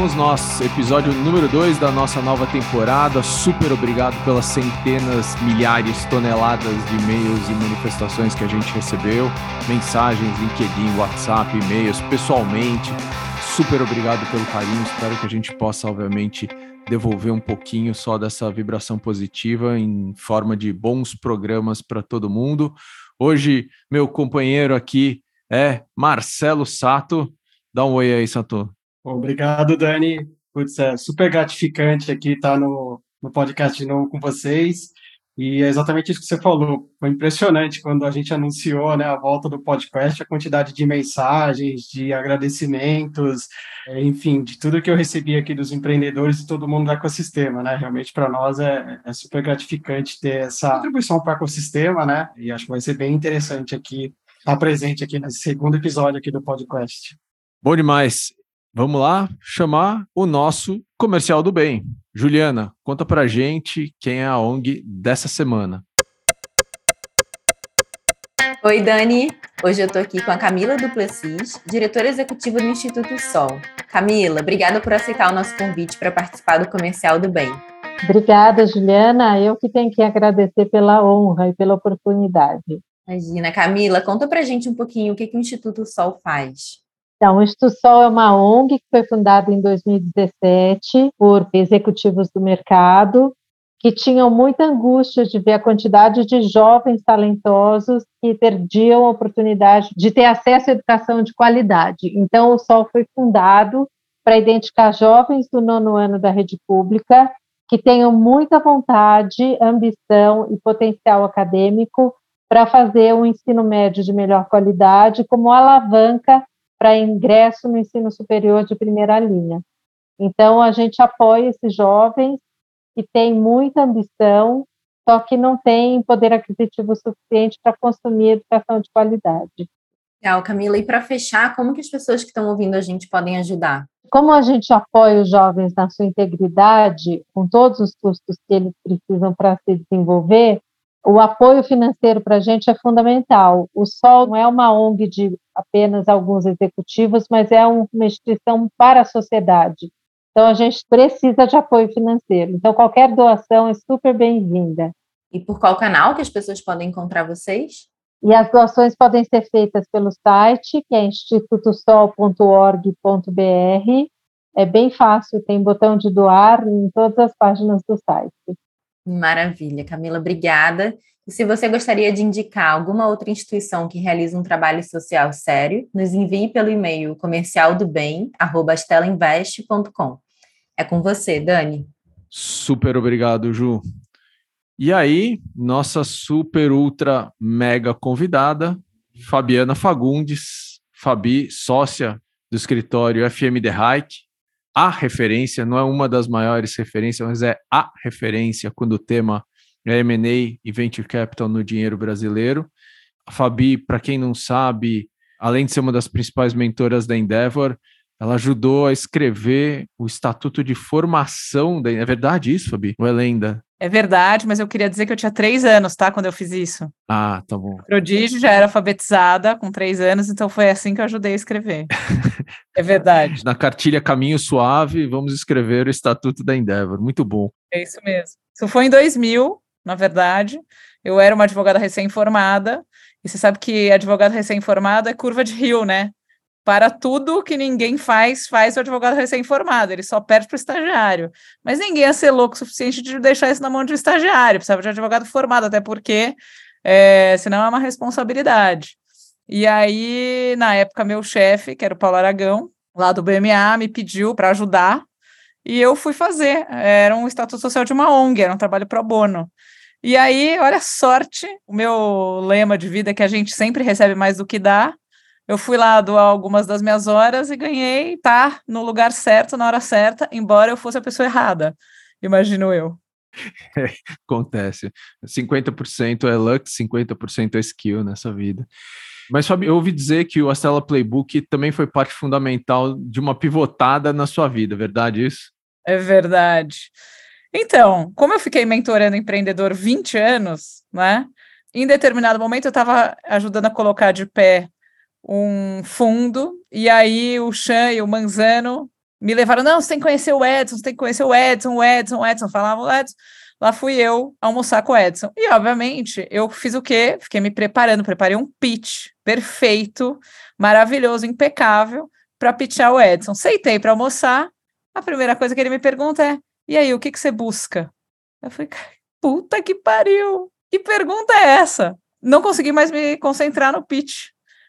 estamos nós, episódio número 2 da nossa nova temporada. Super obrigado pelas centenas, milhares, toneladas de e-mails e manifestações que a gente recebeu, mensagens, LinkedIn, WhatsApp, e-mails, pessoalmente. Super obrigado pelo carinho. Espero que a gente possa, obviamente, devolver um pouquinho só dessa vibração positiva em forma de bons programas para todo mundo. Hoje, meu companheiro aqui é Marcelo Sato. Dá um oi aí, Sato. Obrigado, Dani. Putz, é super gratificante aqui estar no, no podcast de novo com vocês. E é exatamente isso que você falou. Foi impressionante quando a gente anunciou né, a volta do podcast, a quantidade de mensagens, de agradecimentos, é, enfim, de tudo que eu recebi aqui dos empreendedores e todo mundo do ecossistema, né? Realmente para nós é, é, super gratificante ter essa contribuição para o ecossistema, né? E acho que vai ser bem interessante aqui estar presente aqui nesse segundo episódio aqui do podcast. Bom demais. Vamos lá chamar o nosso comercial do bem. Juliana, conta pra gente quem é a ONG dessa semana. Oi, Dani. Hoje eu tô aqui com a Camila Duplessis, diretora executiva do Instituto Sol. Camila, obrigada por aceitar o nosso convite para participar do comercial do bem. Obrigada, Juliana. Eu que tenho que agradecer pela honra e pela oportunidade. Imagina, Camila, conta pra gente um pouquinho o que, que o Instituto Sol faz. Então, o Instituto Sol é uma ONG que foi fundada em 2017 por executivos do mercado que tinham muita angústia de ver a quantidade de jovens talentosos que perdiam a oportunidade de ter acesso à educação de qualidade. Então, o Sol foi fundado para identificar jovens do nono ano da rede pública que tenham muita vontade, ambição e potencial acadêmico para fazer um ensino médio de melhor qualidade como alavanca para ingresso no ensino superior de primeira linha. Então, a gente apoia esses jovens que têm muita ambição, só que não têm poder aquisitivo suficiente para consumir educação de qualidade. Legal, Camila. E para fechar, como que as pessoas que estão ouvindo a gente podem ajudar? Como a gente apoia os jovens na sua integridade, com todos os custos que eles precisam para se desenvolver, o apoio financeiro para a gente é fundamental. O Sol não é uma ONG de apenas alguns executivos, mas é uma instituição para a sociedade. Então, a gente precisa de apoio financeiro. Então, qualquer doação é super bem-vinda. E por qual canal que as pessoas podem encontrar vocês? E as doações podem ser feitas pelo site, que é institutosol.org.br. É bem fácil, tem botão de doar em todas as páginas do site. Maravilha, Camila, obrigada. Se você gostaria de indicar alguma outra instituição que realiza um trabalho social sério, nos envie pelo e-mail comercialdobem@stelainvest.com. É com você, Dani. Super obrigado, Ju. E aí, nossa super ultra mega convidada, Fabiana Fagundes, Fabi, sócia do escritório FM The Hike, a referência, não é uma das maiores referências, mas é a referência quando o tema M&A e Venture Capital no dinheiro brasileiro. A Fabi, para quem não sabe, além de ser uma das principais mentoras da Endeavor, ela ajudou a escrever o estatuto de formação da. É verdade isso, Fabi? Ou é lenda? É verdade, mas eu queria dizer que eu tinha três anos, tá? Quando eu fiz isso. Ah, tá bom. Prodígio já era alfabetizada com três anos, então foi assim que eu ajudei a escrever. é verdade. Na cartilha Caminho Suave, vamos escrever o Estatuto da Endeavor. Muito bom. É isso mesmo. Isso foi em 2000, na verdade. Eu era uma advogada recém-formada, e você sabe que advogado recém-formado é curva de rio, né? para tudo que ninguém faz, faz o advogado recém-formado, ele só perde para o estagiário. Mas ninguém ia ser louco o suficiente de deixar isso na mão de um estagiário, precisava de um advogado formado, até porque é, senão é uma responsabilidade. E aí, na época, meu chefe, que era o Paulo Aragão, lá do BMA, me pediu para ajudar, e eu fui fazer. Era um estatuto social de uma ONG, era um trabalho pro bono. E aí, olha a sorte, o meu lema de vida é que a gente sempre recebe mais do que dá, eu fui lá doar algumas das minhas horas e ganhei, tá, no lugar certo, na hora certa, embora eu fosse a pessoa errada, imagino eu. É, acontece. 50% é luck, 50% é skill nessa vida. Mas, Fábio, eu ouvi dizer que o Astela Playbook também foi parte fundamental de uma pivotada na sua vida, verdade isso? É verdade. Então, como eu fiquei mentorando empreendedor 20 anos, né? Em determinado momento eu estava ajudando a colocar de pé um fundo, e aí o Chan e o Manzano me levaram, não, você tem que conhecer o Edson, você tem que conhecer o Edson, o Edson, o Edson, falavam o Edson. Lá fui eu almoçar com o Edson. E, obviamente, eu fiz o quê? Fiquei me preparando, preparei um pitch perfeito, maravilhoso, impecável, para pitchar o Edson. Seitei para almoçar. A primeira coisa que ele me pergunta é: e aí, o que, que você busca? Eu falei, puta que pariu! Que pergunta é essa? Não consegui mais me concentrar no pitch.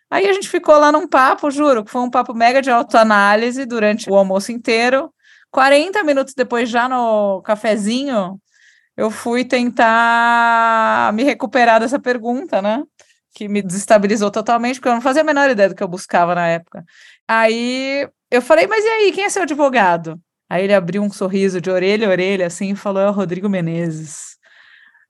Aí a gente ficou lá num papo, juro, que foi um papo mega de autoanálise durante o almoço inteiro. 40 minutos depois, já no cafezinho, eu fui tentar me recuperar dessa pergunta, né? Que me desestabilizou totalmente, porque eu não fazia a menor ideia do que eu buscava na época. Aí eu falei, mas e aí, quem é seu advogado? Aí ele abriu um sorriso de orelha a orelha, assim, e falou: é o Rodrigo Menezes,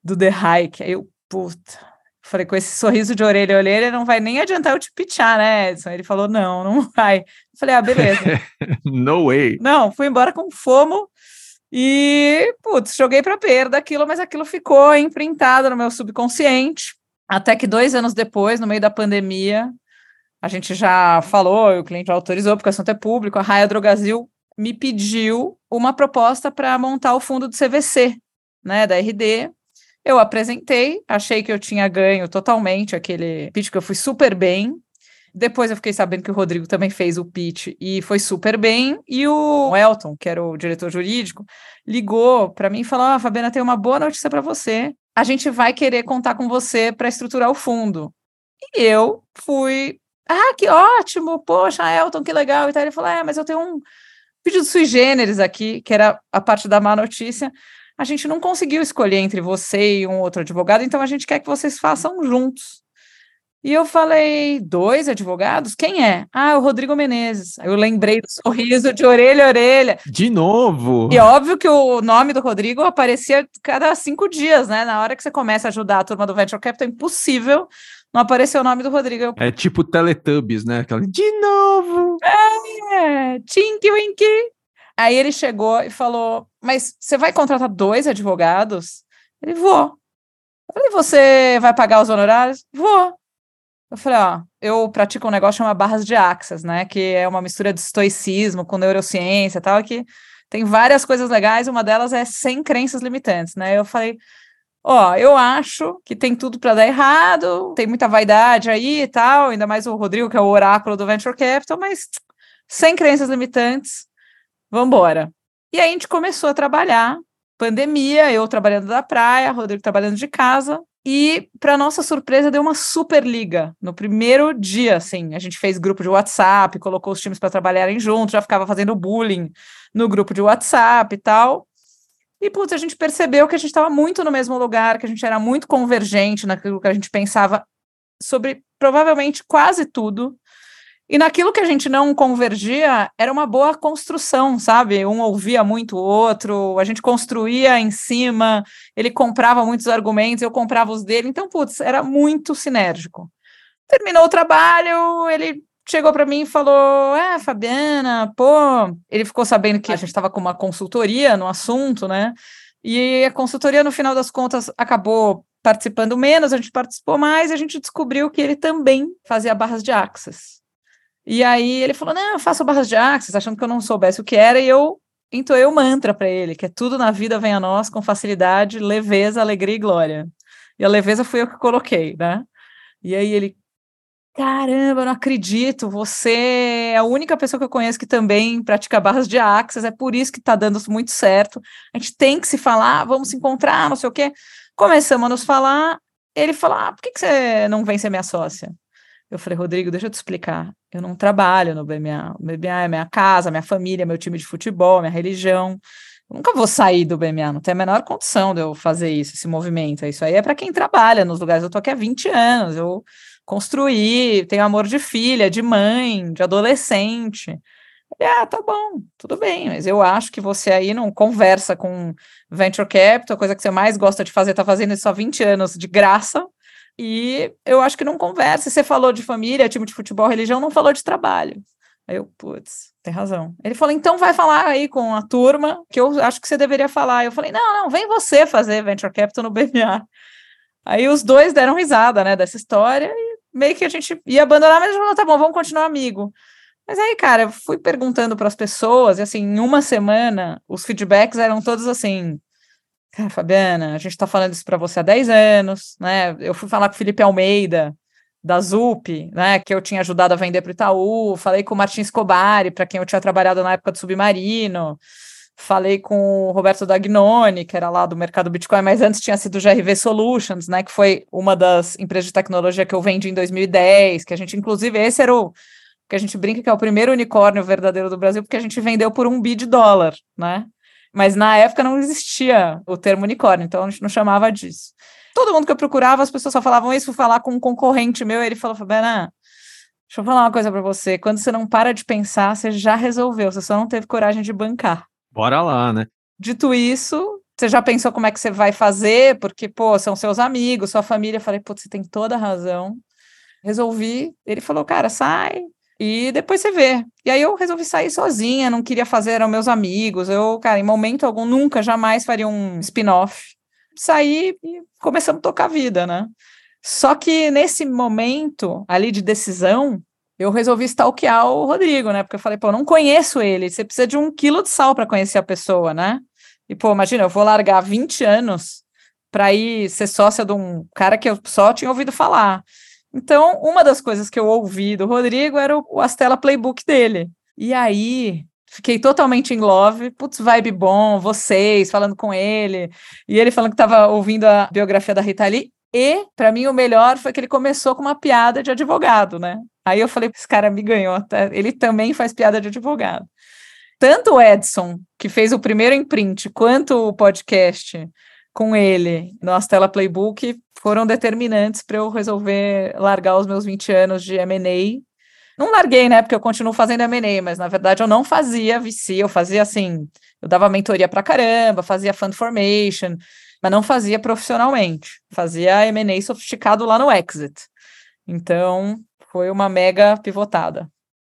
do The Hike. Aí eu, puta. Falei, com esse sorriso de orelha a orelha, não vai nem adiantar eu te pitchar, né, Edson? Ele falou: não, não vai. Falei, ah, beleza. no way. Não, fui embora com fomo e, putz, joguei para perda aquilo, mas aquilo ficou imprintado no meu subconsciente. Até que dois anos depois, no meio da pandemia, a gente já falou, o cliente autorizou, porque o assunto é público, a Raia Drogazil me pediu uma proposta para montar o fundo do CVC, né, da RD. Eu apresentei, achei que eu tinha ganho totalmente aquele pitch, que eu fui super bem, depois eu fiquei sabendo que o Rodrigo também fez o pitch e foi super bem. E o Elton, que era o diretor jurídico, ligou para mim e falou: ah, Fabiana, tem uma boa notícia para você. A gente vai querer contar com você para estruturar o fundo. E eu fui. Ah, que ótimo! Poxa, Elton, que legal. E tal. Ele falou: é, mas eu tenho um pedido sui generis aqui, que era a parte da má notícia. A gente não conseguiu escolher entre você e um outro advogado, então a gente quer que vocês façam juntos. E eu falei, dois advogados? Quem é? Ah, o Rodrigo Menezes. Aí eu lembrei do sorriso de orelha a orelha. De novo? E óbvio que o nome do Rodrigo aparecia cada cinco dias, né? Na hora que você começa a ajudar a turma do Venture Capital, é impossível não aparecer o nome do Rodrigo. É tipo Teletubbies, né? Aquela, de novo! É, Tinky Winky. Aí ele chegou e falou, mas você vai contratar dois advogados? Ele, vou. Eu falei, você vai pagar os honorários? Vou. Eu falei, ó, eu pratico um negócio chamado barras de axas, né? Que é uma mistura de estoicismo com neurociência e tal, que tem várias coisas legais, uma delas é sem crenças limitantes, né? Eu falei, ó, eu acho que tem tudo para dar errado, tem muita vaidade aí e tal, ainda mais o Rodrigo, que é o oráculo do Venture Capital, mas sem crenças limitantes, vamos embora. E aí a gente começou a trabalhar, pandemia, eu trabalhando da praia, Rodrigo trabalhando de casa, e, para nossa surpresa, deu uma super liga no primeiro dia. Assim, a gente fez grupo de WhatsApp, colocou os times para trabalharem juntos, já ficava fazendo bullying no grupo de WhatsApp e tal. E, putz, a gente percebeu que a gente estava muito no mesmo lugar, que a gente era muito convergente naquilo que a gente pensava sobre provavelmente quase tudo. E naquilo que a gente não convergia, era uma boa construção, sabe? Um ouvia muito o outro, a gente construía em cima, ele comprava muitos argumentos, eu comprava os dele, então, putz, era muito sinérgico. Terminou o trabalho, ele chegou para mim e falou: É, Fabiana, pô. Ele ficou sabendo que a gente estava com uma consultoria no assunto, né? E a consultoria, no final das contas, acabou participando menos, a gente participou mais, e a gente descobriu que ele também fazia barras de access. E aí ele falou: Não, eu faço barras de axis, achando que eu não soubesse o que era, e eu entoei o mantra para ele, que é tudo na vida vem a nós com facilidade, leveza, alegria e glória. E a leveza fui eu que coloquei, né? E aí ele, caramba, não acredito, você é a única pessoa que eu conheço que também pratica barras de axis, é por isso que tá dando muito certo. A gente tem que se falar, vamos se encontrar, não sei o quê. Começamos a nos falar, ele falou, ah, por que, que você não vem ser minha sócia? Eu falei, Rodrigo, deixa eu te explicar. Eu não trabalho no BMA. O BMA é minha casa, minha família, meu time de futebol, minha religião. Eu nunca vou sair do BMA, não tem a menor condição de eu fazer isso, esse movimento. Isso aí é para quem trabalha nos lugares. Eu tô aqui há 20 anos, eu construí, tenho amor de filha, de mãe, de adolescente. Ah, tá bom, tudo bem, mas eu acho que você aí não conversa com venture capital, a coisa que você mais gosta de fazer, tá fazendo isso há 20 anos de graça, e eu acho que não conversa. Você falou de família, time de futebol, religião, não falou de trabalho. Aí eu, putz, tem razão. Ele falou, então vai falar aí com a turma, que eu acho que você deveria falar. Eu falei, não, não, vem você fazer Venture Capital no BMA. Aí os dois deram risada, né, dessa história, e meio que a gente ia abandonar, mas falou, tá bom, vamos continuar amigo. Mas aí, cara, eu fui perguntando para as pessoas, e assim, em uma semana, os feedbacks eram todos assim. Cara, Fabiana, a gente está falando isso para você há 10 anos, né? Eu fui falar com o Felipe Almeida, da ZUP, né, que eu tinha ajudado a vender para o Itaú, falei com o Martins Cobari, para quem eu tinha trabalhado na época do Submarino, falei com o Roberto Dagnoni, que era lá do mercado Bitcoin, mas antes tinha sido GRV Solutions, né, que foi uma das empresas de tecnologia que eu vendi em 2010, que a gente, inclusive, esse era o que a gente brinca que é o primeiro unicórnio verdadeiro do Brasil, porque a gente vendeu por um bi de dólar, né? Mas na época não existia o termo unicórnio, então a gente não chamava disso. Todo mundo que eu procurava, as pessoas só falavam isso, falar com um concorrente meu, ele falou, Fabiana, deixa eu falar uma coisa para você, quando você não para de pensar, você já resolveu, você só não teve coragem de bancar. Bora lá, né? Dito isso, você já pensou como é que você vai fazer? Porque, pô, são seus amigos, sua família. Eu falei, pô, você tem toda a razão. Resolvi. Ele falou, cara, sai e depois você vê. E aí eu resolvi sair sozinha, não queria fazer, eram meus amigos. Eu, cara, em momento algum, nunca, jamais faria um spin-off saí e começamos a tocar a vida, né? Só que nesse momento ali de decisão, eu resolvi stalkear o Rodrigo, né? Porque eu falei, pô, não conheço ele. Você precisa de um quilo de sal para conhecer a pessoa, né? E, pô, imagina, eu vou largar 20 anos para ir ser sócia de um cara que eu só tinha ouvido falar. Então, uma das coisas que eu ouvi do Rodrigo era o, o Astela Playbook dele. E aí, Fiquei totalmente em love. Putz, vibe bom, vocês falando com ele. E ele falando que estava ouvindo a biografia da Rita Lee. E, para mim, o melhor foi que ele começou com uma piada de advogado, né? Aí eu falei, esse cara me ganhou. Tá? Ele também faz piada de advogado. Tanto o Edson, que fez o primeiro imprint, quanto o podcast com ele no Astela Playbook foram determinantes para eu resolver largar os meus 20 anos de M&A não larguei, né? Porque eu continuo fazendo M&A, mas na verdade eu não fazia VC, eu fazia assim, eu dava mentoria pra caramba, fazia fund formation, mas não fazia profissionalmente. Fazia M&A sofisticado lá no Exit. Então, foi uma mega pivotada.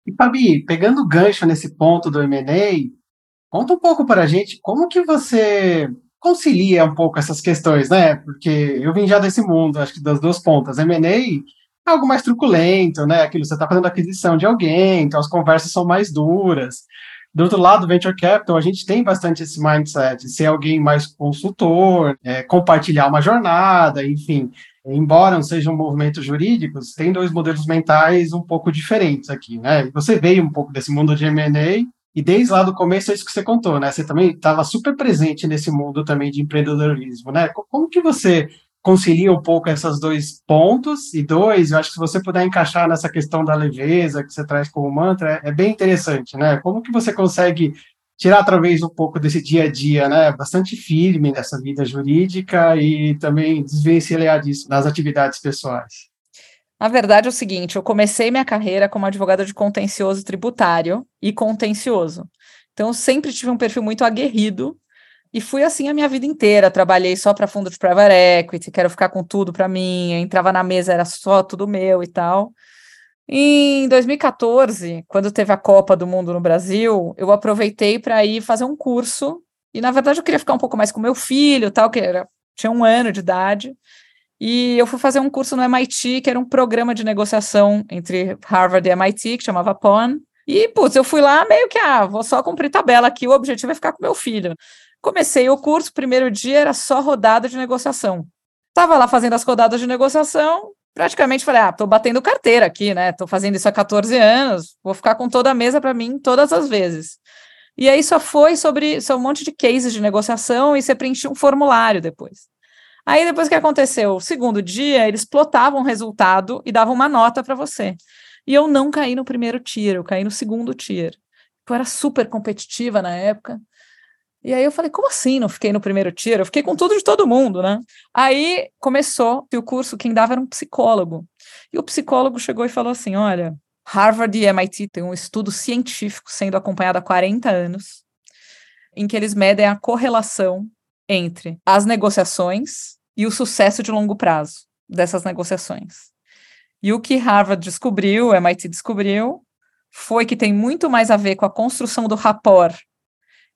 E Fabi, pegando gancho nesse ponto do M&A, conta um pouco para a gente como que você concilia um pouco essas questões, né? Porque eu vim já desse mundo, acho que das duas pontas. M&A algo mais truculento, né? Aquilo, você está fazendo aquisição de alguém, então as conversas são mais duras. Do outro lado, Venture Capital, a gente tem bastante esse mindset, ser alguém mais consultor, é, compartilhar uma jornada, enfim. Embora não sejam movimentos jurídicos, tem dois modelos mentais um pouco diferentes aqui, né? Você veio um pouco desse mundo de M&A, e desde lá do começo é isso que você contou, né? Você também estava super presente nesse mundo também de empreendedorismo, né? Como que você concilia um pouco esses dois pontos. E dois, eu acho que se você puder encaixar nessa questão da leveza que você traz como mantra, é, é bem interessante, né? Como que você consegue tirar através um pouco desse dia a dia, né? Bastante firme nessa vida jurídica e também desvencilhar disso nas atividades pessoais. Na verdade é o seguinte, eu comecei minha carreira como advogada de contencioso tributário e contencioso. Então, eu sempre tive um perfil muito aguerrido e fui assim a minha vida inteira. Trabalhei só para fundo de private equity, quero ficar com tudo para mim. Entrava na mesa, era só tudo meu e tal. Em 2014, quando teve a Copa do Mundo no Brasil, eu aproveitei para ir fazer um curso. E na verdade eu queria ficar um pouco mais com meu filho, tal, que era, tinha um ano de idade. E eu fui fazer um curso no MIT, que era um programa de negociação entre Harvard e MIT, que chamava PON. E, putz, eu fui lá meio que, ah, vou só cumprir tabela aqui, o objetivo é ficar com meu filho. Comecei o curso, primeiro dia era só rodada de negociação. Estava lá fazendo as rodadas de negociação, praticamente falei, ah, tô batendo carteira aqui, né? Tô fazendo isso há 14 anos, vou ficar com toda a mesa para mim todas as vezes. E aí só foi sobre só um monte de cases de negociação e você preenchia um formulário depois. Aí depois que aconteceu? O segundo dia, eles plotavam o resultado e davam uma nota para você. E eu não caí no primeiro tier, eu caí no segundo tier. Eu era super competitiva na época. E aí eu falei, como assim não fiquei no primeiro tiro? Eu fiquei com tudo de todo mundo, né? Aí começou o curso, quem dava era um psicólogo. E o psicólogo chegou e falou assim: olha, Harvard e MIT têm um estudo científico sendo acompanhado há 40 anos, em que eles medem a correlação entre as negociações e o sucesso de longo prazo dessas negociações. E o que Harvard descobriu, MIT descobriu, foi que tem muito mais a ver com a construção do rapport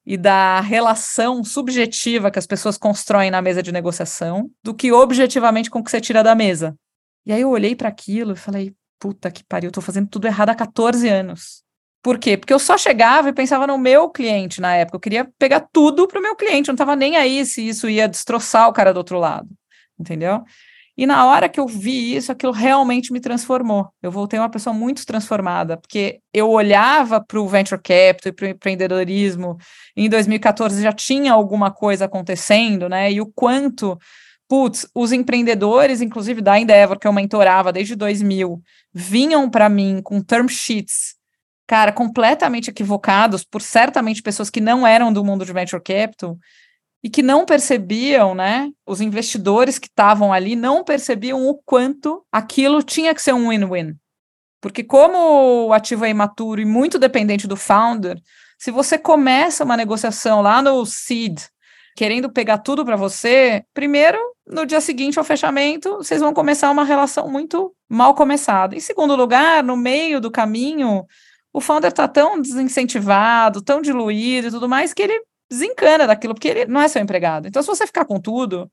e da relação subjetiva que as pessoas constroem na mesa de negociação do que objetivamente com o que você tira da mesa. E aí eu olhei para aquilo e falei, puta que pariu, eu tô fazendo tudo errado há 14 anos. Por quê? Porque eu só chegava e pensava no meu cliente na época. Eu queria pegar tudo para o meu cliente. Eu não estava nem aí se isso ia destroçar o cara do outro lado. Entendeu? E na hora que eu vi isso, aquilo realmente me transformou. Eu voltei uma pessoa muito transformada, porque eu olhava para o venture capital e para o empreendedorismo. Em 2014 já tinha alguma coisa acontecendo, né? E o quanto, putz, os empreendedores, inclusive da Endeavor, que eu mentorava desde 2000, vinham para mim com term sheets cara, completamente equivocados por certamente pessoas que não eram do mundo de venture capital e que não percebiam, né? Os investidores que estavam ali não percebiam o quanto aquilo tinha que ser um win-win. Porque como o ativo é imaturo e muito dependente do founder, se você começa uma negociação lá no seed, querendo pegar tudo para você, primeiro, no dia seguinte ao fechamento, vocês vão começar uma relação muito mal começada. Em segundo lugar, no meio do caminho, o founder está tão desincentivado, tão diluído e tudo mais, que ele desencana daquilo, porque ele não é seu empregado. Então, se você ficar com tudo,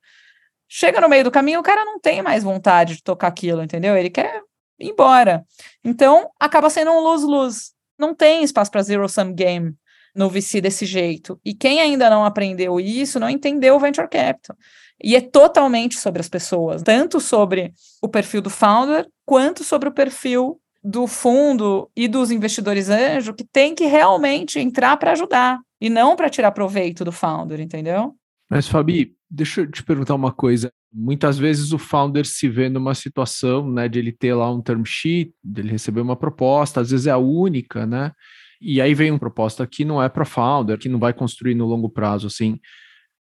chega no meio do caminho, o cara não tem mais vontade de tocar aquilo, entendeu? Ele quer ir embora. Então, acaba sendo um lose-lose. Não tem espaço para zero-sum game no VC desse jeito. E quem ainda não aprendeu isso, não entendeu o venture capital. E é totalmente sobre as pessoas, tanto sobre o perfil do founder, quanto sobre o perfil do fundo e dos investidores anjo que tem que realmente entrar para ajudar e não para tirar proveito do founder, entendeu? Mas, Fabi, deixa eu te perguntar uma coisa. Muitas vezes o founder se vê numa situação né, de ele ter lá um term sheet, de ele receber uma proposta, às vezes é a única, né? E aí vem uma proposta que não é para founder, que não vai construir no longo prazo, assim.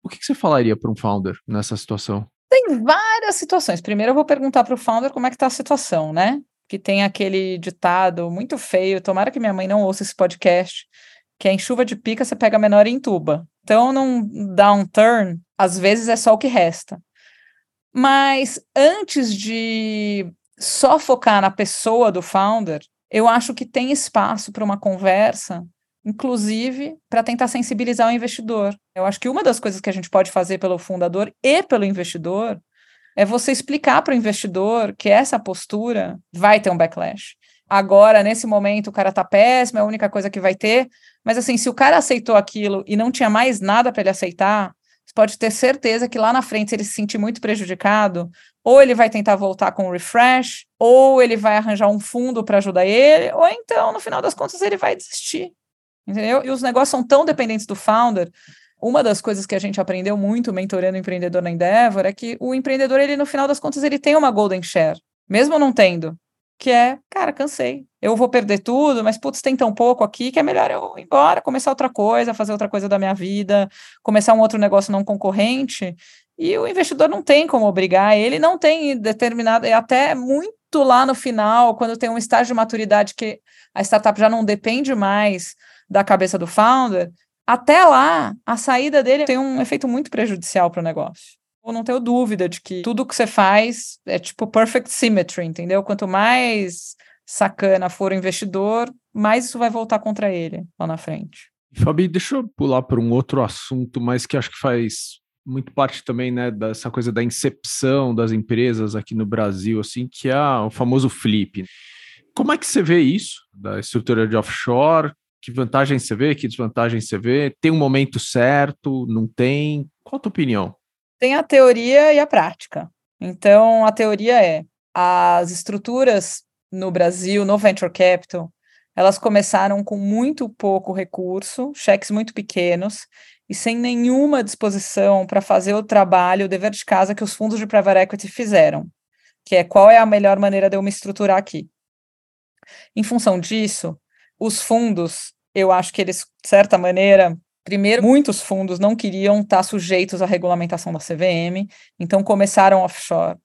O que, que você falaria para um founder nessa situação? Tem várias situações. Primeiro eu vou perguntar para o founder como é que está a situação, né? que tem aquele ditado muito feio, tomara que minha mãe não ouça esse podcast, que é em chuva de pica você pega menor e entuba. Então, num downturn, às vezes é só o que resta. Mas antes de só focar na pessoa do founder, eu acho que tem espaço para uma conversa, inclusive para tentar sensibilizar o investidor. Eu acho que uma das coisas que a gente pode fazer pelo fundador e pelo investidor é você explicar para o investidor que essa postura vai ter um backlash. Agora, nesse momento, o cara tá péssimo, é a única coisa que vai ter. Mas assim, se o cara aceitou aquilo e não tinha mais nada para ele aceitar, você pode ter certeza que lá na frente, se ele se sentir muito prejudicado, ou ele vai tentar voltar com um refresh, ou ele vai arranjar um fundo para ajudar ele, ou então, no final das contas, ele vai desistir. Entendeu? E os negócios são tão dependentes do founder uma das coisas que a gente aprendeu muito mentorando o empreendedor na Endeavor é que o empreendedor, ele no final das contas, ele tem uma golden share, mesmo não tendo, que é, cara, cansei. Eu vou perder tudo, mas putz, tem tão pouco aqui que é melhor eu ir embora, começar outra coisa, fazer outra coisa da minha vida, começar um outro negócio não concorrente. E o investidor não tem como obrigar, ele não tem determinado, até muito lá no final, quando tem um estágio de maturidade que a startup já não depende mais da cabeça do founder, até lá, a saída dele tem um efeito muito prejudicial para o negócio. Não tenho dúvida de que tudo que você faz é tipo perfect symmetry, entendeu? Quanto mais sacana for o investidor, mais isso vai voltar contra ele lá na frente. Fabi, deixa eu pular para um outro assunto, mas que acho que faz muito parte também, né, dessa coisa da incepção das empresas aqui no Brasil, assim, que é o famoso flip. Como é que você vê isso da estrutura de offshore? Que vantagem você vê? Que desvantagem você vê? Tem um momento certo? Não tem? Qual a tua opinião? Tem a teoria e a prática. Então, a teoria é: as estruturas no Brasil, no venture capital, elas começaram com muito pouco recurso, cheques muito pequenos e sem nenhuma disposição para fazer o trabalho, o dever de casa que os fundos de private equity fizeram, que é qual é a melhor maneira de eu me estruturar aqui. Em função disso, os fundos, eu acho que eles, de certa maneira, primeiro, muitos fundos não queriam estar sujeitos à regulamentação da CVM, então começaram offshore.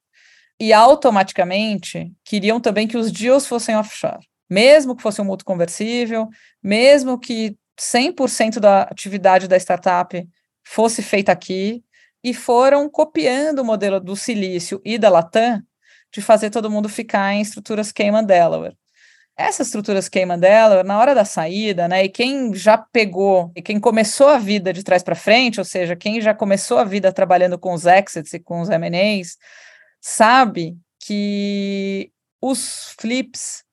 E automaticamente queriam também que os deals fossem offshore, mesmo que fosse um mútuo conversível, mesmo que 100% da atividade da startup fosse feita aqui, e foram copiando o modelo do Silício e da Latam de fazer todo mundo ficar em estruturas Cayman Delaware essas estruturas queima dela, na hora da saída, né? E quem já pegou, e quem começou a vida de trás para frente, ou seja, quem já começou a vida trabalhando com os exits e com os M&As, sabe que os flips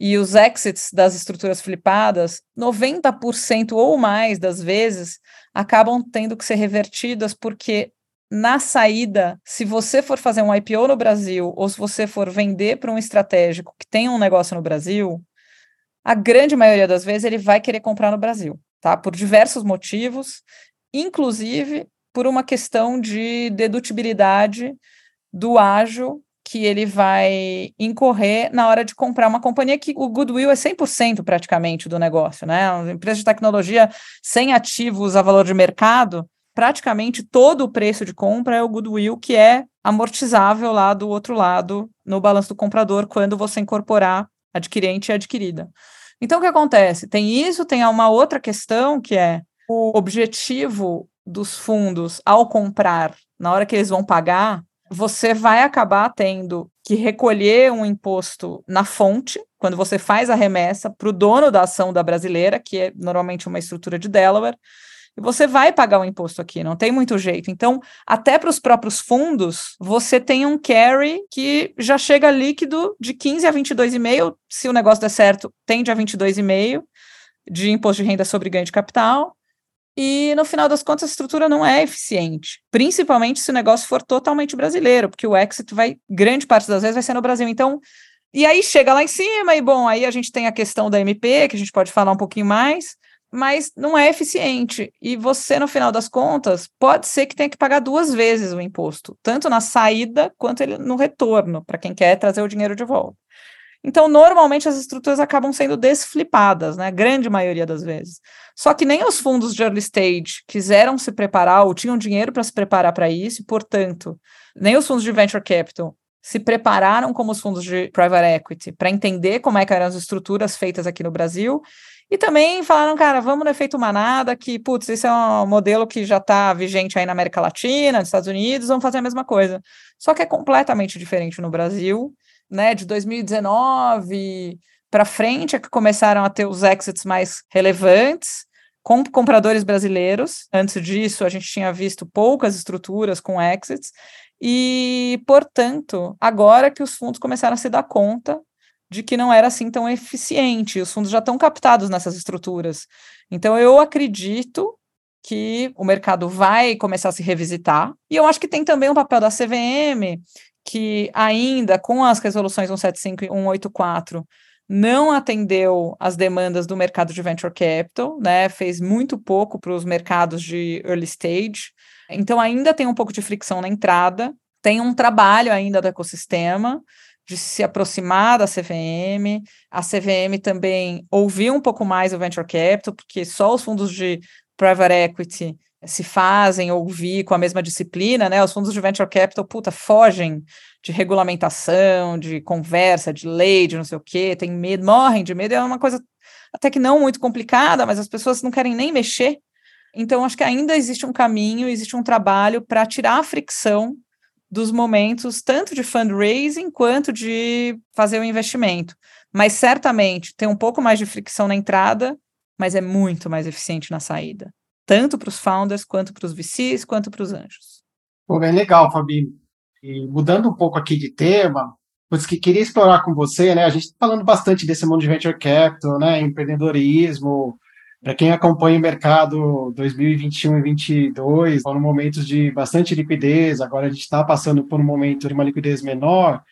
e os exits das estruturas flipadas, 90% ou mais das vezes acabam tendo que ser revertidas porque na saída, se você for fazer um IPO no Brasil ou se você for vender para um estratégico que tem um negócio no Brasil, a grande maioria das vezes ele vai querer comprar no Brasil, tá? Por diversos motivos, inclusive por uma questão de dedutibilidade do ágio que ele vai incorrer na hora de comprar uma companhia que o goodwill é 100% praticamente do negócio, né? Uma empresa de tecnologia sem ativos a valor de mercado, praticamente todo o preço de compra é o goodwill que é amortizável lá do outro lado no balanço do comprador quando você incorporar adquirente e adquirida. Então, o que acontece? Tem isso, tem uma outra questão que é o objetivo dos fundos ao comprar, na hora que eles vão pagar, você vai acabar tendo que recolher um imposto na fonte, quando você faz a remessa para o dono da ação da brasileira, que é normalmente uma estrutura de Delaware, e você vai pagar o imposto aqui, não tem muito jeito. Então, até para os próprios fundos, você tem um carry que já chega líquido de 15 a 22,5, se o negócio der certo, tende a 22,5 de imposto de renda sobre ganho de capital. E no final das contas, a estrutura não é eficiente, principalmente se o negócio for totalmente brasileiro, porque o exit vai, grande parte das vezes, vai ser no Brasil. Então, e aí chega lá em cima, e bom, aí a gente tem a questão da MP, que a gente pode falar um pouquinho mais, mas não é eficiente. E você, no final das contas, pode ser que tenha que pagar duas vezes o imposto, tanto na saída quanto no retorno, para quem quer trazer o dinheiro de volta. Então, normalmente as estruturas acabam sendo desflipadas, né? Grande maioria das vezes. Só que nem os fundos de early stage quiseram se preparar ou tinham dinheiro para se preparar para isso, e, portanto, nem os fundos de venture capital se prepararam como os fundos de private equity para entender como é que eram as estruturas feitas aqui no Brasil. E também falaram, cara, vamos no efeito manada, que, putz, esse é um modelo que já está vigente aí na América Latina, nos Estados Unidos, vamos fazer a mesma coisa. Só que é completamente diferente no Brasil né, de 2019 para frente é que começaram a ter os exits mais relevantes com compradores brasileiros. Antes disso, a gente tinha visto poucas estruturas com exits e, portanto, agora que os fundos começaram a se dar conta de que não era assim tão eficiente, os fundos já estão captados nessas estruturas. Então, eu acredito que o mercado vai começar a se revisitar. E eu acho que tem também um papel da CVM que ainda com as resoluções 175 e 184 não atendeu as demandas do mercado de venture capital, né? Fez muito pouco para os mercados de early stage. Então ainda tem um pouco de fricção na entrada, tem um trabalho ainda do ecossistema de se aproximar da CVM. A CVM também ouviu um pouco mais o venture capital, porque só os fundos de private equity se fazem ouvir com a mesma disciplina, né? Os fundos de venture capital, puta, fogem de regulamentação, de conversa, de lei, de não sei o quê, tem medo, morrem de medo, é uma coisa até que não muito complicada, mas as pessoas não querem nem mexer. Então, acho que ainda existe um caminho, existe um trabalho para tirar a fricção dos momentos, tanto de fundraising quanto de fazer o investimento. Mas certamente tem um pouco mais de fricção na entrada, mas é muito mais eficiente na saída tanto para os founders, quanto para os VCs, quanto para os anjos. Pô, bem legal, Fabi. E mudando um pouco aqui de tema, pois que queria explorar com você, né? A gente está falando bastante desse mundo de venture capital, né? Empreendedorismo. Para quem acompanha o mercado 2021 e 2022, foram momentos de bastante liquidez. Agora a gente está passando por um momento de uma liquidez menor.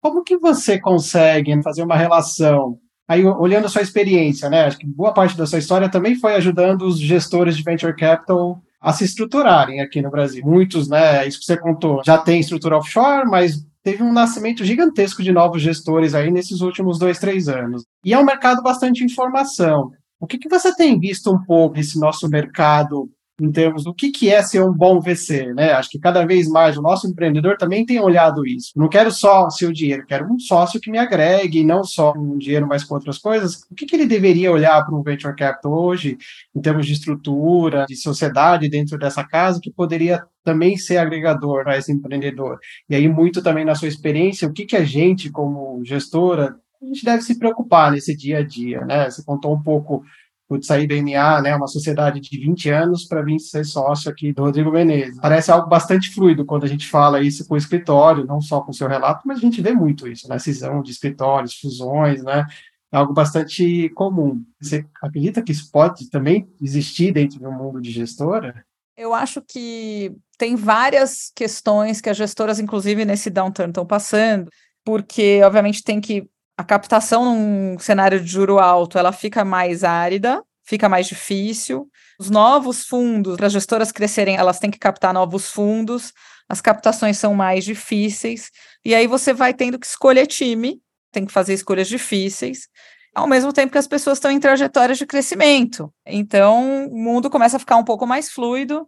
Como que você consegue fazer uma relação aí olhando a sua experiência, né? Acho que boa parte da sua história também foi ajudando os gestores de venture capital a se estruturarem aqui no Brasil. Muitos, né? Isso que você contou, já tem estrutura offshore, mas teve um nascimento gigantesco de novos gestores aí nesses últimos dois, três anos. E é um mercado bastante informação. O que, que você tem visto um pouco nesse nosso mercado em termos do que, que é ser um bom VC, né? Acho que cada vez mais o nosso empreendedor também tem olhado isso. Não quero só seu dinheiro, quero um sócio que me agregue, não só um dinheiro, mas com outras coisas. O que, que ele deveria olhar para um venture capital hoje, em termos de estrutura, de sociedade dentro dessa casa, que poderia também ser agregador para esse empreendedor? E aí, muito também na sua experiência, o que, que a gente, como gestora, a gente deve se preocupar nesse dia a dia, né? Você contou um pouco pude sair do MA, né, uma sociedade de 20 anos, para vir ser sócio aqui do Rodrigo Menezes. Parece algo bastante fluido quando a gente fala isso com o escritório, não só com o seu relato, mas a gente vê muito isso, né, cisão de escritórios, fusões, né, é algo bastante comum. Você acredita que isso pode também existir dentro do mundo de gestora? Eu acho que tem várias questões que as gestoras, inclusive nesse downturn, estão passando, porque, obviamente, tem que. A captação num cenário de juro alto ela fica mais árida, fica mais difícil. Os novos fundos, para as gestoras crescerem, elas têm que captar novos fundos, as captações são mais difíceis, e aí você vai tendo que escolher time, tem que fazer escolhas difíceis, ao mesmo tempo que as pessoas estão em trajetórias de crescimento. Então, o mundo começa a ficar um pouco mais fluido.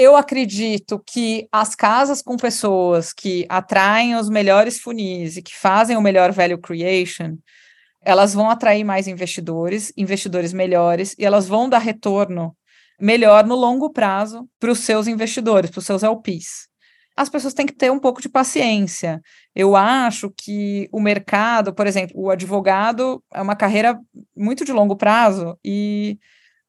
Eu acredito que as casas com pessoas que atraem os melhores funis e que fazem o melhor value creation, elas vão atrair mais investidores, investidores melhores, e elas vão dar retorno melhor no longo prazo para os seus investidores, para os seus LPs. As pessoas têm que ter um pouco de paciência. Eu acho que o mercado, por exemplo, o advogado é uma carreira muito de longo prazo e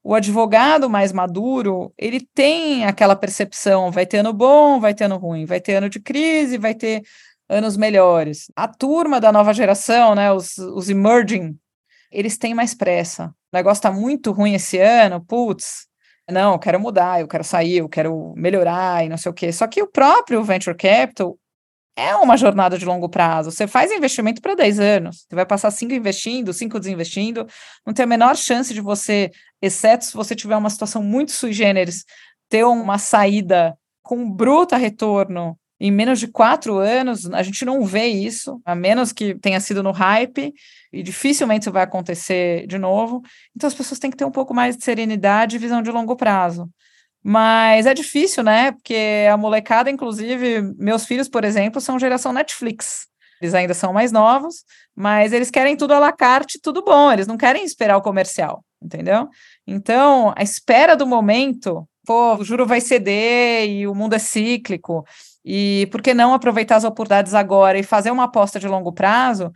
o advogado mais maduro, ele tem aquela percepção, vai ter ano bom, vai ter ano ruim, vai ter ano de crise, vai ter anos melhores. A turma da nova geração, né, os, os emerging, eles têm mais pressa. O negócio está muito ruim esse ano, putz, não, eu quero mudar, eu quero sair, eu quero melhorar e não sei o quê. Só que o próprio venture capital é uma jornada de longo prazo. Você faz investimento para 10 anos. Você vai passar cinco investindo, cinco desinvestindo. Não tem a menor chance de você, exceto se você tiver uma situação muito sui generis, ter uma saída com bruta retorno em menos de quatro anos, a gente não vê isso, a menos que tenha sido no hype, e dificilmente isso vai acontecer de novo. Então as pessoas têm que ter um pouco mais de serenidade e visão de longo prazo. Mas é difícil, né? Porque a molecada, inclusive, meus filhos, por exemplo, são geração Netflix. Eles ainda são mais novos, mas eles querem tudo à la carte, tudo bom, eles não querem esperar o comercial, entendeu? Então, a espera do momento, pô, o juro vai ceder e o mundo é cíclico, e por que não aproveitar as oportunidades agora e fazer uma aposta de longo prazo?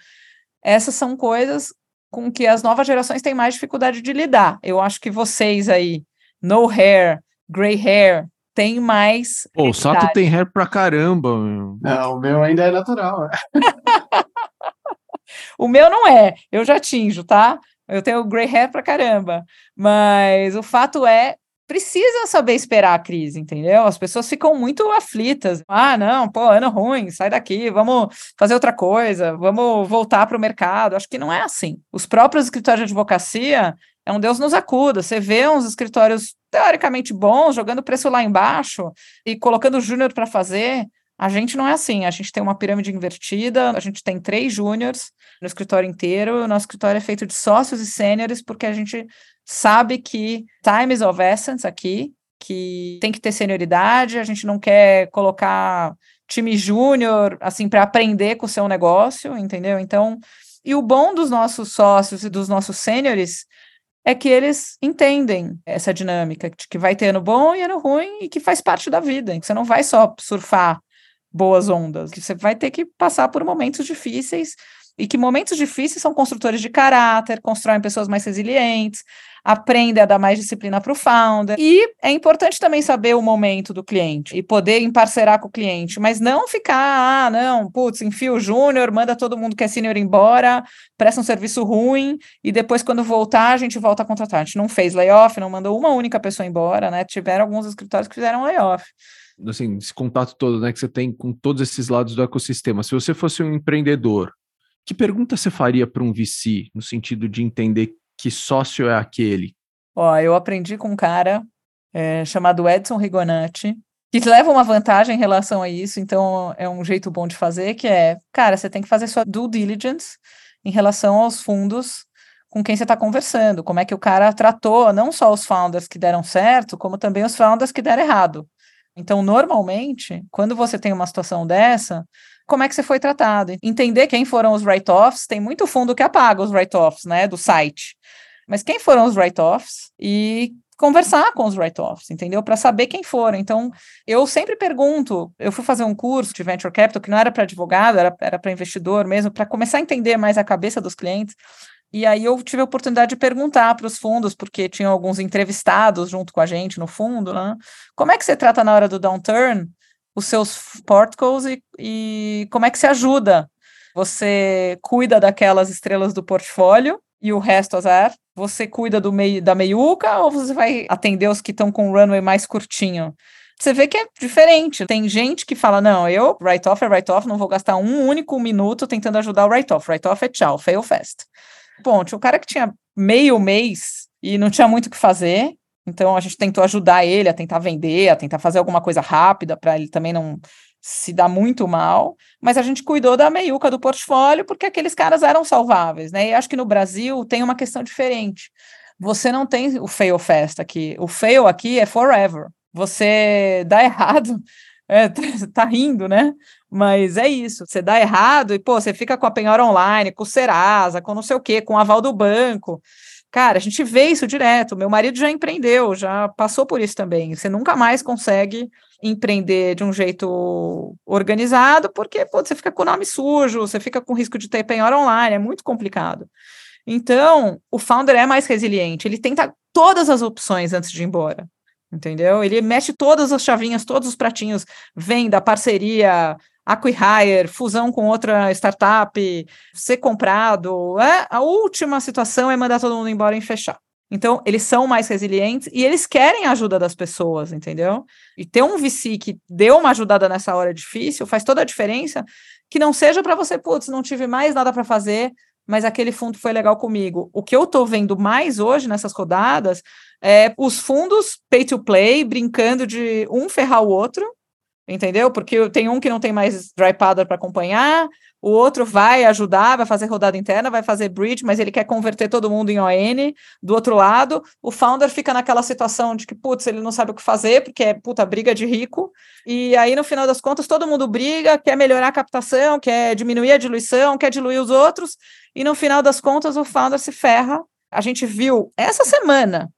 Essas são coisas com que as novas gerações têm mais dificuldade de lidar. Eu acho que vocês aí, no hair, gray hair, tem mais. Pô, o Sato tem hair pra caramba. Meu. Não, o meu ainda é natural. o meu não é, eu já tinjo, tá? Eu tenho gray hair pra caramba. Mas o fato é, precisa saber esperar a crise, entendeu? As pessoas ficam muito aflitas. Ah, não, pô, ano ruim, sai daqui, vamos fazer outra coisa, vamos voltar para o mercado. Acho que não é assim. Os próprios escritórios de advocacia é um Deus nos acuda. Você vê uns escritórios teoricamente bons, jogando preço lá embaixo e colocando júnior para fazer. A gente não é assim, a gente tem uma pirâmide invertida, a gente tem três júniores no escritório inteiro, o nosso escritório é feito de sócios e sêniores, porque a gente sabe que time is of essence aqui, que tem que ter senioridade, a gente não quer colocar time júnior, assim, para aprender com o seu negócio, entendeu? Então, e o bom dos nossos sócios e dos nossos sêniores é que eles entendem essa dinâmica, de que vai ter ano bom e ano ruim, e que faz parte da vida, que você não vai só surfar boas ondas, que você vai ter que passar por momentos difíceis, e que momentos difíceis são construtores de caráter, constroem pessoas mais resilientes, aprende a dar mais disciplina para o founder. E é importante também saber o momento do cliente e poder emparcerar com o cliente, mas não ficar, ah, não, putz, enfia o júnior, manda todo mundo que é sênior embora, presta um serviço ruim e depois, quando voltar, a gente volta a contratar. A gente não fez layoff, não mandou uma única pessoa embora, né? Tiveram alguns escritórios que fizeram layoff assim, esse contato todo, né, que você tem com todos esses lados do ecossistema. Se você fosse um empreendedor, que pergunta você faria para um VC no sentido de entender que sócio é aquele? Ó, eu aprendi com um cara é, chamado Edson Rigonati, que leva uma vantagem em relação a isso, então é um jeito bom de fazer, que é, cara, você tem que fazer sua due diligence em relação aos fundos com quem você está conversando, como é que o cara tratou não só os founders que deram certo, como também os founders que deram errado. Então, normalmente, quando você tem uma situação dessa, como é que você foi tratado. Entender quem foram os write-offs, tem muito fundo que apaga os write-offs, né, do site. Mas quem foram os write-offs e conversar com os write-offs, entendeu? Para saber quem foram. Então, eu sempre pergunto, eu fui fazer um curso de Venture Capital que não era para advogado, era, para investidor mesmo, para começar a entender mais a cabeça dos clientes. E aí eu tive a oportunidade de perguntar para os fundos, porque tinham alguns entrevistados junto com a gente no fundo, né? Como é que você trata na hora do downturn os seus portcos e, e como é que se ajuda. Você cuida daquelas estrelas do portfólio e o resto azar? Você cuida do meio da meiuca ou você vai atender os que estão com o runway mais curtinho? Você vê que é diferente. Tem gente que fala: não, eu, write-off é write-off, não vou gastar um único minuto tentando ajudar o write-off. Write-off é tchau, fail fast. Ponto. O cara que tinha meio mês e não tinha muito o que fazer, então a gente tentou ajudar ele a tentar vender, a tentar fazer alguma coisa rápida para ele também não se dar muito mal, mas a gente cuidou da meiuca do portfólio porque aqueles caras eram salváveis, né? E acho que no Brasil tem uma questão diferente. Você não tem o fail fast aqui. O fail aqui é forever. Você dá errado, é, tá rindo, né? Mas é isso, você dá errado e, pô, você fica com a penhora online, com o Serasa, com não sei o quê, com o aval do banco. Cara, a gente vê isso direto. Meu marido já empreendeu, já passou por isso também. Você nunca mais consegue empreender de um jeito organizado, porque pô, você fica com o nome sujo, você fica com risco de ter penhora online, é muito complicado. Então, o founder é mais resiliente, ele tenta todas as opções antes de ir embora, entendeu? Ele mexe todas as chavinhas, todos os pratinhos, venda, parceria, acquihire, fusão com outra startup, ser comprado. É, a última situação é mandar todo mundo embora e fechar. Então, eles são mais resilientes e eles querem a ajuda das pessoas, entendeu? E ter um VC que deu uma ajudada nessa hora difícil faz toda a diferença, que não seja para você, putz, não tive mais nada para fazer, mas aquele fundo foi legal comigo. O que eu estou vendo mais hoje nessas rodadas é os fundos pay to play, brincando de um ferrar o outro, entendeu? Porque tem um que não tem mais dry powder para acompanhar, o outro vai ajudar, vai fazer rodada interna, vai fazer bridge, mas ele quer converter todo mundo em ON. Do outro lado, o founder fica naquela situação de que, putz, ele não sabe o que fazer, porque é puta briga de rico. E aí, no final das contas, todo mundo briga, quer melhorar a captação, quer diminuir a diluição, quer diluir os outros. E no final das contas, o founder se ferra. A gente viu essa semana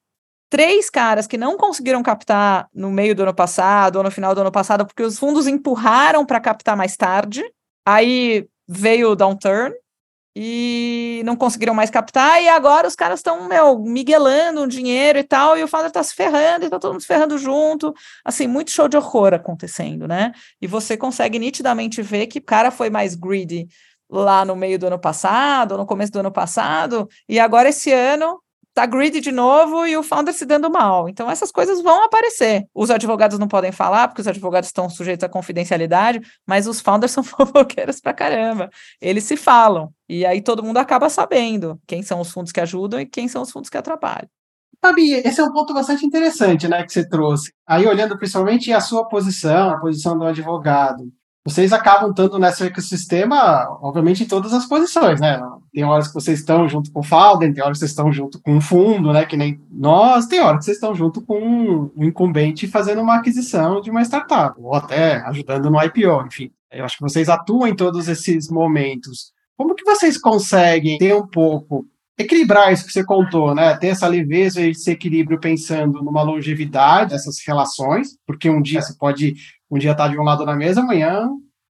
três caras que não conseguiram captar no meio do ano passado ou no final do ano passado, porque os fundos empurraram para captar mais tarde. Aí veio o downturn e não conseguiram mais captar, e agora os caras estão, meu, miguelando um dinheiro e tal, e o founder está se ferrando, e tá todo mundo se ferrando junto, assim, muito show de horror acontecendo, né? E você consegue nitidamente ver que o cara foi mais greedy lá no meio do ano passado, no começo do ano passado, e agora esse ano tá greedy de novo e o founder se dando mal. Então, essas coisas vão aparecer. Os advogados não podem falar, porque os advogados estão sujeitos à confidencialidade, mas os founders são fofoqueiros pra caramba. Eles se falam. E aí todo mundo acaba sabendo quem são os fundos que ajudam e quem são os fundos que atrapalham. Fabi, esse é um ponto bastante interessante, né, que você trouxe. Aí, olhando principalmente a sua posição, a posição do advogado, vocês acabam estando nesse ecossistema, obviamente, em todas as posições, né? Tem horas que vocês estão junto com o Falden, tem horas que vocês estão junto com o fundo, né? Que nem nós, tem horas que vocês estão junto com o incumbente fazendo uma aquisição de uma startup, ou até ajudando no IPO, enfim. Eu acho que vocês atuam em todos esses momentos. Como que vocês conseguem ter um pouco equilibrar isso que você contou, né? Ter essa leveza e esse equilíbrio pensando numa longevidade dessas relações, porque um dia você pode um dia estar tá de um lado na mesa, amanhã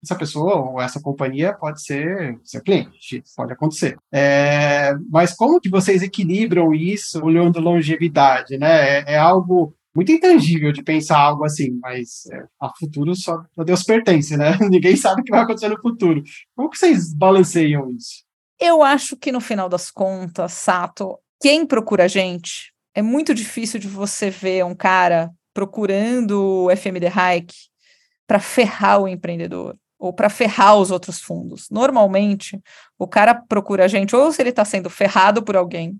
essa pessoa ou essa companhia pode ser seu cliente, pode acontecer. É, mas como que vocês equilibram isso olhando longevidade, né? É, é algo muito intangível de pensar algo assim, mas é, a futuro só a Deus pertence, né? Ninguém sabe o que vai acontecer no futuro. Como que vocês balanceiam isso? Eu acho que no final das contas, Sato, quem procura a gente, é muito difícil de você ver um cara procurando o FMD Hike para ferrar o empreendedor ou para ferrar os outros fundos. Normalmente, o cara procura a gente ou se ele está sendo ferrado por alguém,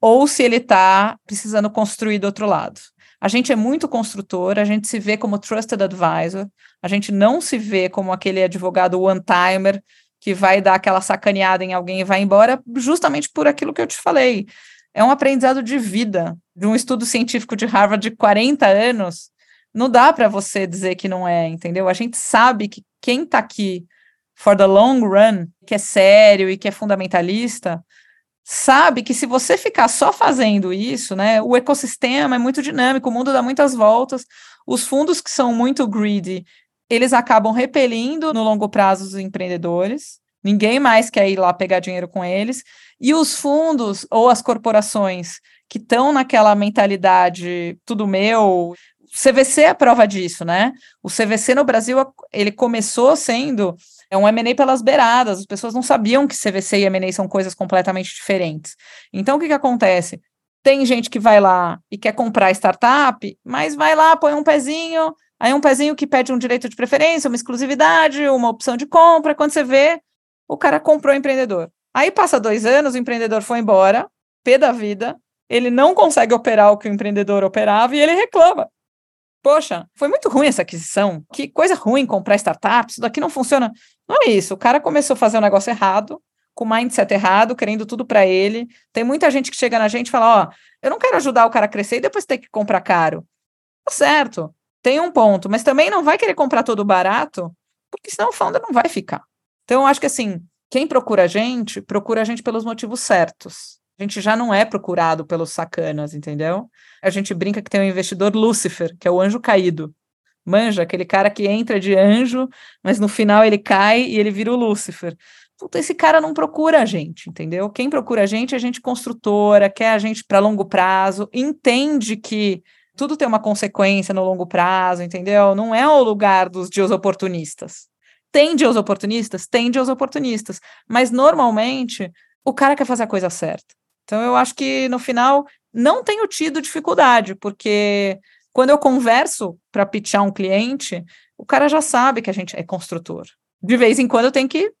ou se ele está precisando construir do outro lado. A gente é muito construtor, a gente se vê como trusted advisor, a gente não se vê como aquele advogado one-timer que vai dar aquela sacaneada em alguém e vai embora, justamente por aquilo que eu te falei. É um aprendizado de vida, de um estudo científico de Harvard de 40 anos, não dá para você dizer que não é, entendeu? A gente sabe que quem está aqui for the long run, que é sério e que é fundamentalista, sabe que se você ficar só fazendo isso, né, o ecossistema é muito dinâmico, o mundo dá muitas voltas, os fundos que são muito greedy, eles acabam repelindo no longo prazo os empreendedores, ninguém mais quer ir lá pegar dinheiro com eles, e os fundos ou as corporações que estão naquela mentalidade tudo meu, CVC é prova disso, né? O CVC no Brasil, ele começou sendo É um M&A pelas beiradas, as pessoas não sabiam que CVC e M&A são coisas completamente diferentes. Então, o que, que acontece? Tem gente que vai lá e quer comprar startup, mas vai lá, põe um pezinho, aí um pezinho que pede um direito de preferência, uma exclusividade, uma opção de compra. Quando você vê, o cara comprou o empreendedor. Aí passa dois anos, o empreendedor foi embora, pé da vida, ele não consegue operar o que o empreendedor operava e ele reclama. Poxa, foi muito ruim essa aquisição. Que coisa ruim comprar startups, isso daqui não funciona. Não é isso. O cara começou a fazer um negócio errado, com o mindset errado, querendo tudo para ele. Tem muita gente que chega na gente e fala: Ó, eu não quero ajudar o cara a crescer e depois ter que comprar caro. Tá certo, tem um ponto, mas também não vai querer comprar todo barato, porque senão o founder não vai ficar. Então, eu acho que assim, quem procura a gente, procura a gente pelos motivos certos. A gente já não é procurado pelos sacanas, entendeu? A gente brinca que tem um investidor Lúcifer, que é o anjo caído. Manja, aquele cara que entra de anjo, mas no final ele cai e ele vira o Lúcifer. Puta, esse cara não procura a gente, entendeu? Quem procura a gente é a gente construtora, quer a gente para longo prazo, entende que tudo tem uma consequência no longo prazo, entendeu? Não é o lugar dos dias oportunistas. Tem dias oportunistas? Tem dias oportunistas. Mas normalmente o cara quer fazer a coisa certa. Então eu acho que no final não tenho tido dificuldade, porque quando eu converso para pitchar um cliente, o cara já sabe que a gente é construtor. De vez em quando eu tenho que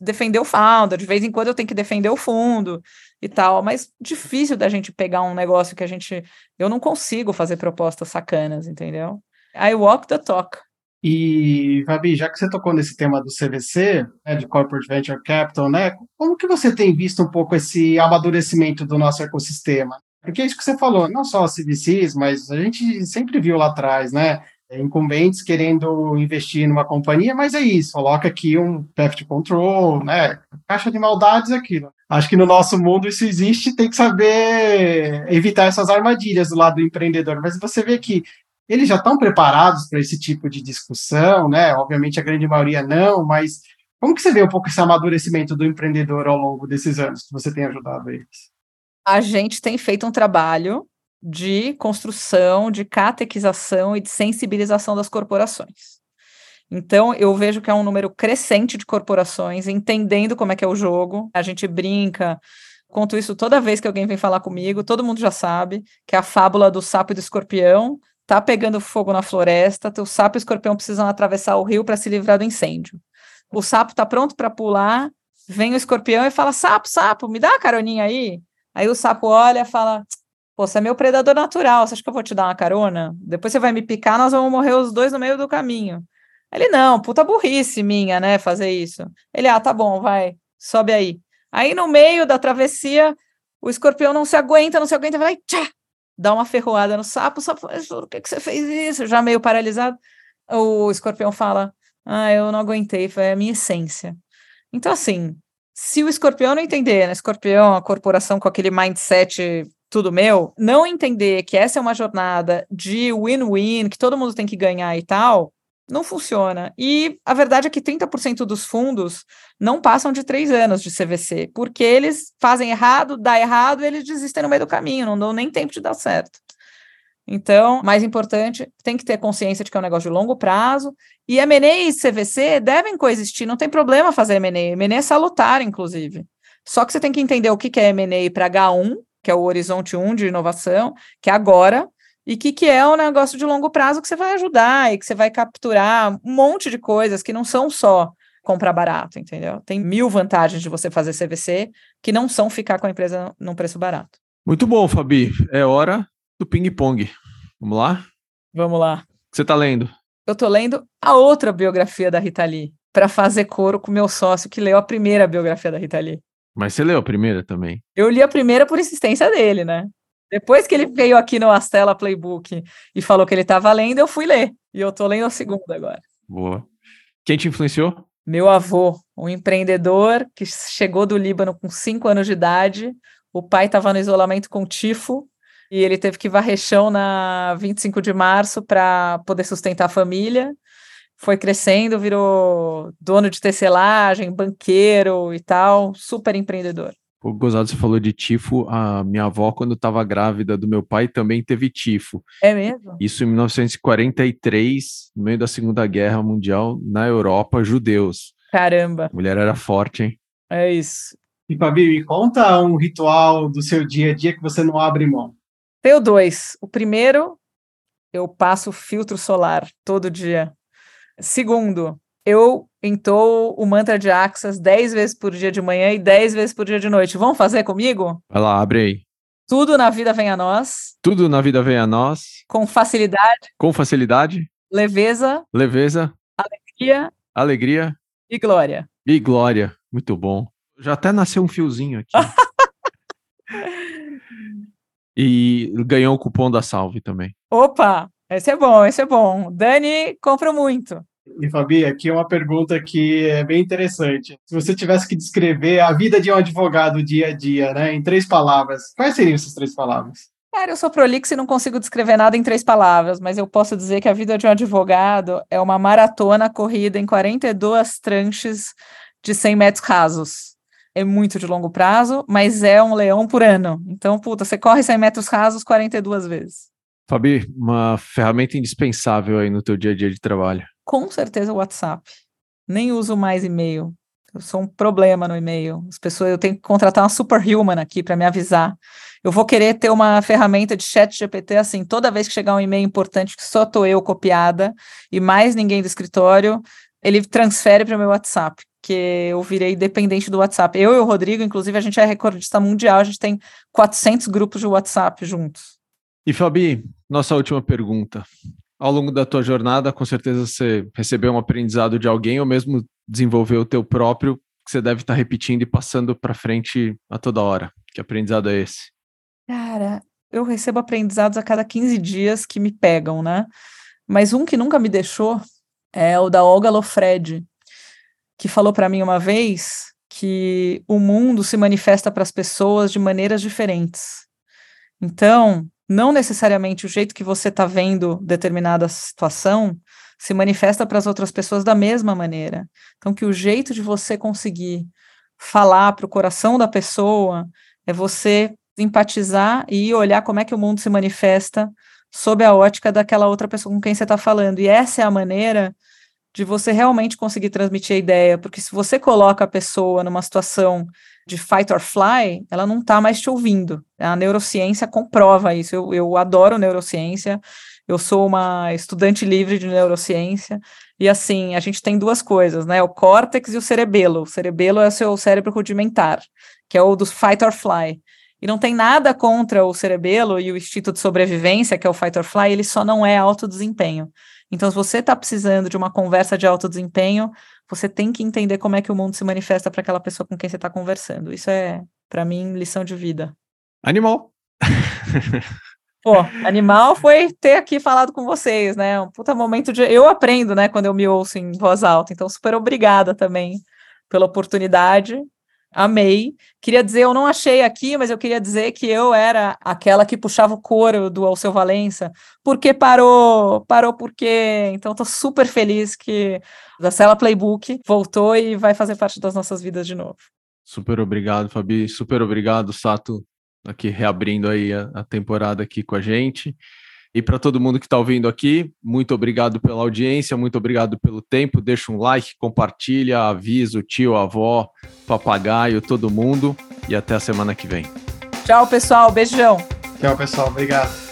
defender o founder, de vez em quando eu tenho que defender o fundo e tal, mas difícil da gente pegar um negócio que a gente. Eu não consigo fazer propostas sacanas, entendeu? I walk the talk. E, Fabi, já que você tocou nesse tema do CVC, né, de Corporate Venture Capital, né, como que você tem visto um pouco esse amadurecimento do nosso ecossistema? Porque é isso que você falou, não só CVCs, mas a gente sempre viu lá atrás, né, incumbentes querendo investir numa companhia, mas é isso, coloca aqui um theft control, né, caixa de maldades, aquilo. Acho que no nosso mundo isso existe, tem que saber evitar essas armadilhas do lado do empreendedor, mas você vê que eles já estão preparados para esse tipo de discussão, né? Obviamente a grande maioria não, mas como que você vê um pouco esse amadurecimento do empreendedor ao longo desses anos que você tem ajudado eles? A gente tem feito um trabalho de construção, de catequização e de sensibilização das corporações. Então, eu vejo que é um número crescente de corporações entendendo como é que é o jogo. A gente brinca, conto isso toda vez que alguém vem falar comigo, todo mundo já sabe, que é a fábula do sapo e do escorpião tá pegando fogo na floresta, o sapo e escorpião precisam atravessar o rio para se livrar do incêndio. O sapo tá pronto para pular, vem o escorpião e fala: "Sapo, sapo, me dá uma caroninha aí". Aí o sapo olha e fala: "Pô, você é meu predador natural, você acha que eu vou te dar uma carona? Depois você vai me picar, nós vamos morrer os dois no meio do caminho". Ele: "Não, puta burrice minha, né, fazer isso". Ele: "Ah, tá bom, vai, sobe aí". Aí no meio da travessia, o escorpião não se aguenta, não se aguenta, vai, tchá, dá uma ferroada no sapo, o sapo fala, por que, que você fez isso? Já meio paralisado. O escorpião fala, ah, eu não aguentei, foi a minha essência. Então, assim, se o escorpião não entender, né, escorpião, a corporação com aquele mindset tudo meu, não entender que essa é uma jornada de win-win, que todo mundo tem que ganhar e tal, não funciona. E a verdade é que 30% dos fundos não passam de três anos de CVC, porque eles fazem errado, dá errado, eles desistem no meio do caminho, não dão nem tempo de dar certo. Então, mais importante, tem que ter consciência de que é um negócio de longo prazo, e M&A e CVC devem coexistir, não tem problema fazer M&A, M&A é salutar, inclusive. Só que você tem que entender o que é M&A para H1, que é o horizonte 1 de inovação, que é agora, e que, que é um negócio de longo prazo que você vai ajudar e que você vai capturar um monte de coisas que não são só comprar barato, entendeu? Tem mil vantagens de você fazer CVC que não são ficar com a empresa num preço barato. Muito bom, Fabi. É hora do ping-pong. Vamos lá? Vamos lá. O que você está lendo? Eu estou lendo a outra biografia da Rita Lee, para fazer coro com meu sócio que leu a primeira biografia da Rita Lee. Mas você leu a primeira também? Eu li a primeira por insistência dele, né? Depois que ele veio aqui no Astela Playbook e falou que ele estava lendo, eu fui ler. E eu tô lendo a segunda agora. Boa. Quem te influenciou? Meu avô, um empreendedor que chegou do Líbano com cinco anos de idade. O pai estava no isolamento com tifo e ele teve que varrer chão na 25 de março para poder sustentar a família. Foi crescendo, virou dono de tecelagem, banqueiro e tal, super empreendedor. O gozado você falou de tifo. A minha avó, quando estava grávida do meu pai, também teve tifo. É mesmo? Isso em 1943, no meio da Segunda Guerra Mundial, na Europa, judeus. Caramba. A mulher era forte, hein? É isso. E, Fabi, me conta um ritual do seu dia a dia que você não abre mão. Tenho dois. O primeiro, eu passo filtro solar todo dia. Segundo, eu entoo o mantra de Axas 10 vezes por dia de manhã e 10 vezes por dia de noite. Vão fazer comigo? Vai lá, abre aí. Tudo na vida vem a nós. Tudo na vida vem a nós. Com facilidade. Com facilidade. Leveza. Leveza. Alegria. Alegria. E glória. E glória. Muito bom. Já até nasceu um fiozinho aqui. e ganhou o cupom da Salve também. Opa! Esse é bom, esse é bom. Dani, compra muito. E Fabi, aqui é uma pergunta que é bem interessante. Se você tivesse que descrever a vida de um advogado dia a dia, né, em três palavras, quais seriam essas três palavras? Cara, eu sou prolixo e não consigo descrever nada em três palavras, mas eu posso dizer que a vida de um advogado é uma maratona corrida em 42 tranches de 100 metros rasos. É muito de longo prazo, mas é um leão por ano. Então, puta, você corre 100 metros rasos 42 vezes. Fabi, uma ferramenta indispensável aí no teu dia a dia de trabalho. Com certeza o WhatsApp. Nem uso mais e-mail. Eu sou um problema no e-mail. As pessoas, eu tenho que contratar uma superhuman aqui para me avisar. Eu vou querer ter uma ferramenta de chat GPT assim, toda vez que chegar um e-mail importante que só tô eu copiada e mais ninguém do escritório, ele transfere para o meu WhatsApp, que eu virei dependente do WhatsApp. Eu e o Rodrigo, inclusive, a gente é recordista mundial, a gente tem 400 grupos de WhatsApp juntos. E Fabi, nossa última pergunta. Ao longo da tua jornada, com certeza você recebeu um aprendizado de alguém ou mesmo desenvolveu o teu próprio que você deve estar repetindo e passando para frente a toda hora. Que aprendizado é esse? Cara, eu recebo aprendizados a cada 15 dias que me pegam, né? Mas um que nunca me deixou é o da Olga Lofred, que falou para mim uma vez que o mundo se manifesta para as pessoas de maneiras diferentes. Então, não necessariamente o jeito que você está vendo determinada situação se manifesta para as outras pessoas da mesma maneira. Então, que o jeito de você conseguir falar para o coração da pessoa é você empatizar e olhar como é que o mundo se manifesta sob a ótica daquela outra pessoa com quem você está falando. E essa é a maneira de você realmente conseguir transmitir a ideia, porque se você coloca a pessoa numa situação de fight or fly, ela não está mais te ouvindo. A neurociência comprova isso. Eu, eu adoro neurociência, eu sou uma estudante livre de neurociência, e assim, a gente tem duas coisas, né? O córtex e o cerebelo. O cerebelo é o seu cérebro rudimentar, que é o do fight or fly. E não tem nada contra o cerebelo e o instinto de sobrevivência, que é o fight or fly, ele só não é alto desempenho. Então, se você está precisando de uma conversa de alto desempenho, você tem que entender como é que o mundo se manifesta para aquela pessoa com quem você está conversando. Isso é, para mim, lição de vida. Animal. Pô, animal foi ter aqui falado com vocês, né? Um puta momento de. Eu aprendo, né, quando eu me ouço em voz alta. Então, super obrigada também pela oportunidade amei. Queria dizer, eu não achei aqui, mas eu queria dizer que eu era aquela que puxava o coro do Alceu Valença. Porque parou? Parou por quê? Então, estou super feliz que a Cela Playbook voltou e vai fazer parte das nossas vidas de novo. Super obrigado, Fabi. Super obrigado, Sato, aqui reabrindo aí a, a temporada aqui com a gente. E para todo mundo que está ouvindo aqui, muito obrigado pela audiência, muito obrigado pelo tempo. Deixa um like, compartilha, avisa o tio, a avó, papagaio, todo mundo. E até a semana que vem. Tchau, pessoal. Beijão. Tchau, pessoal. Obrigado.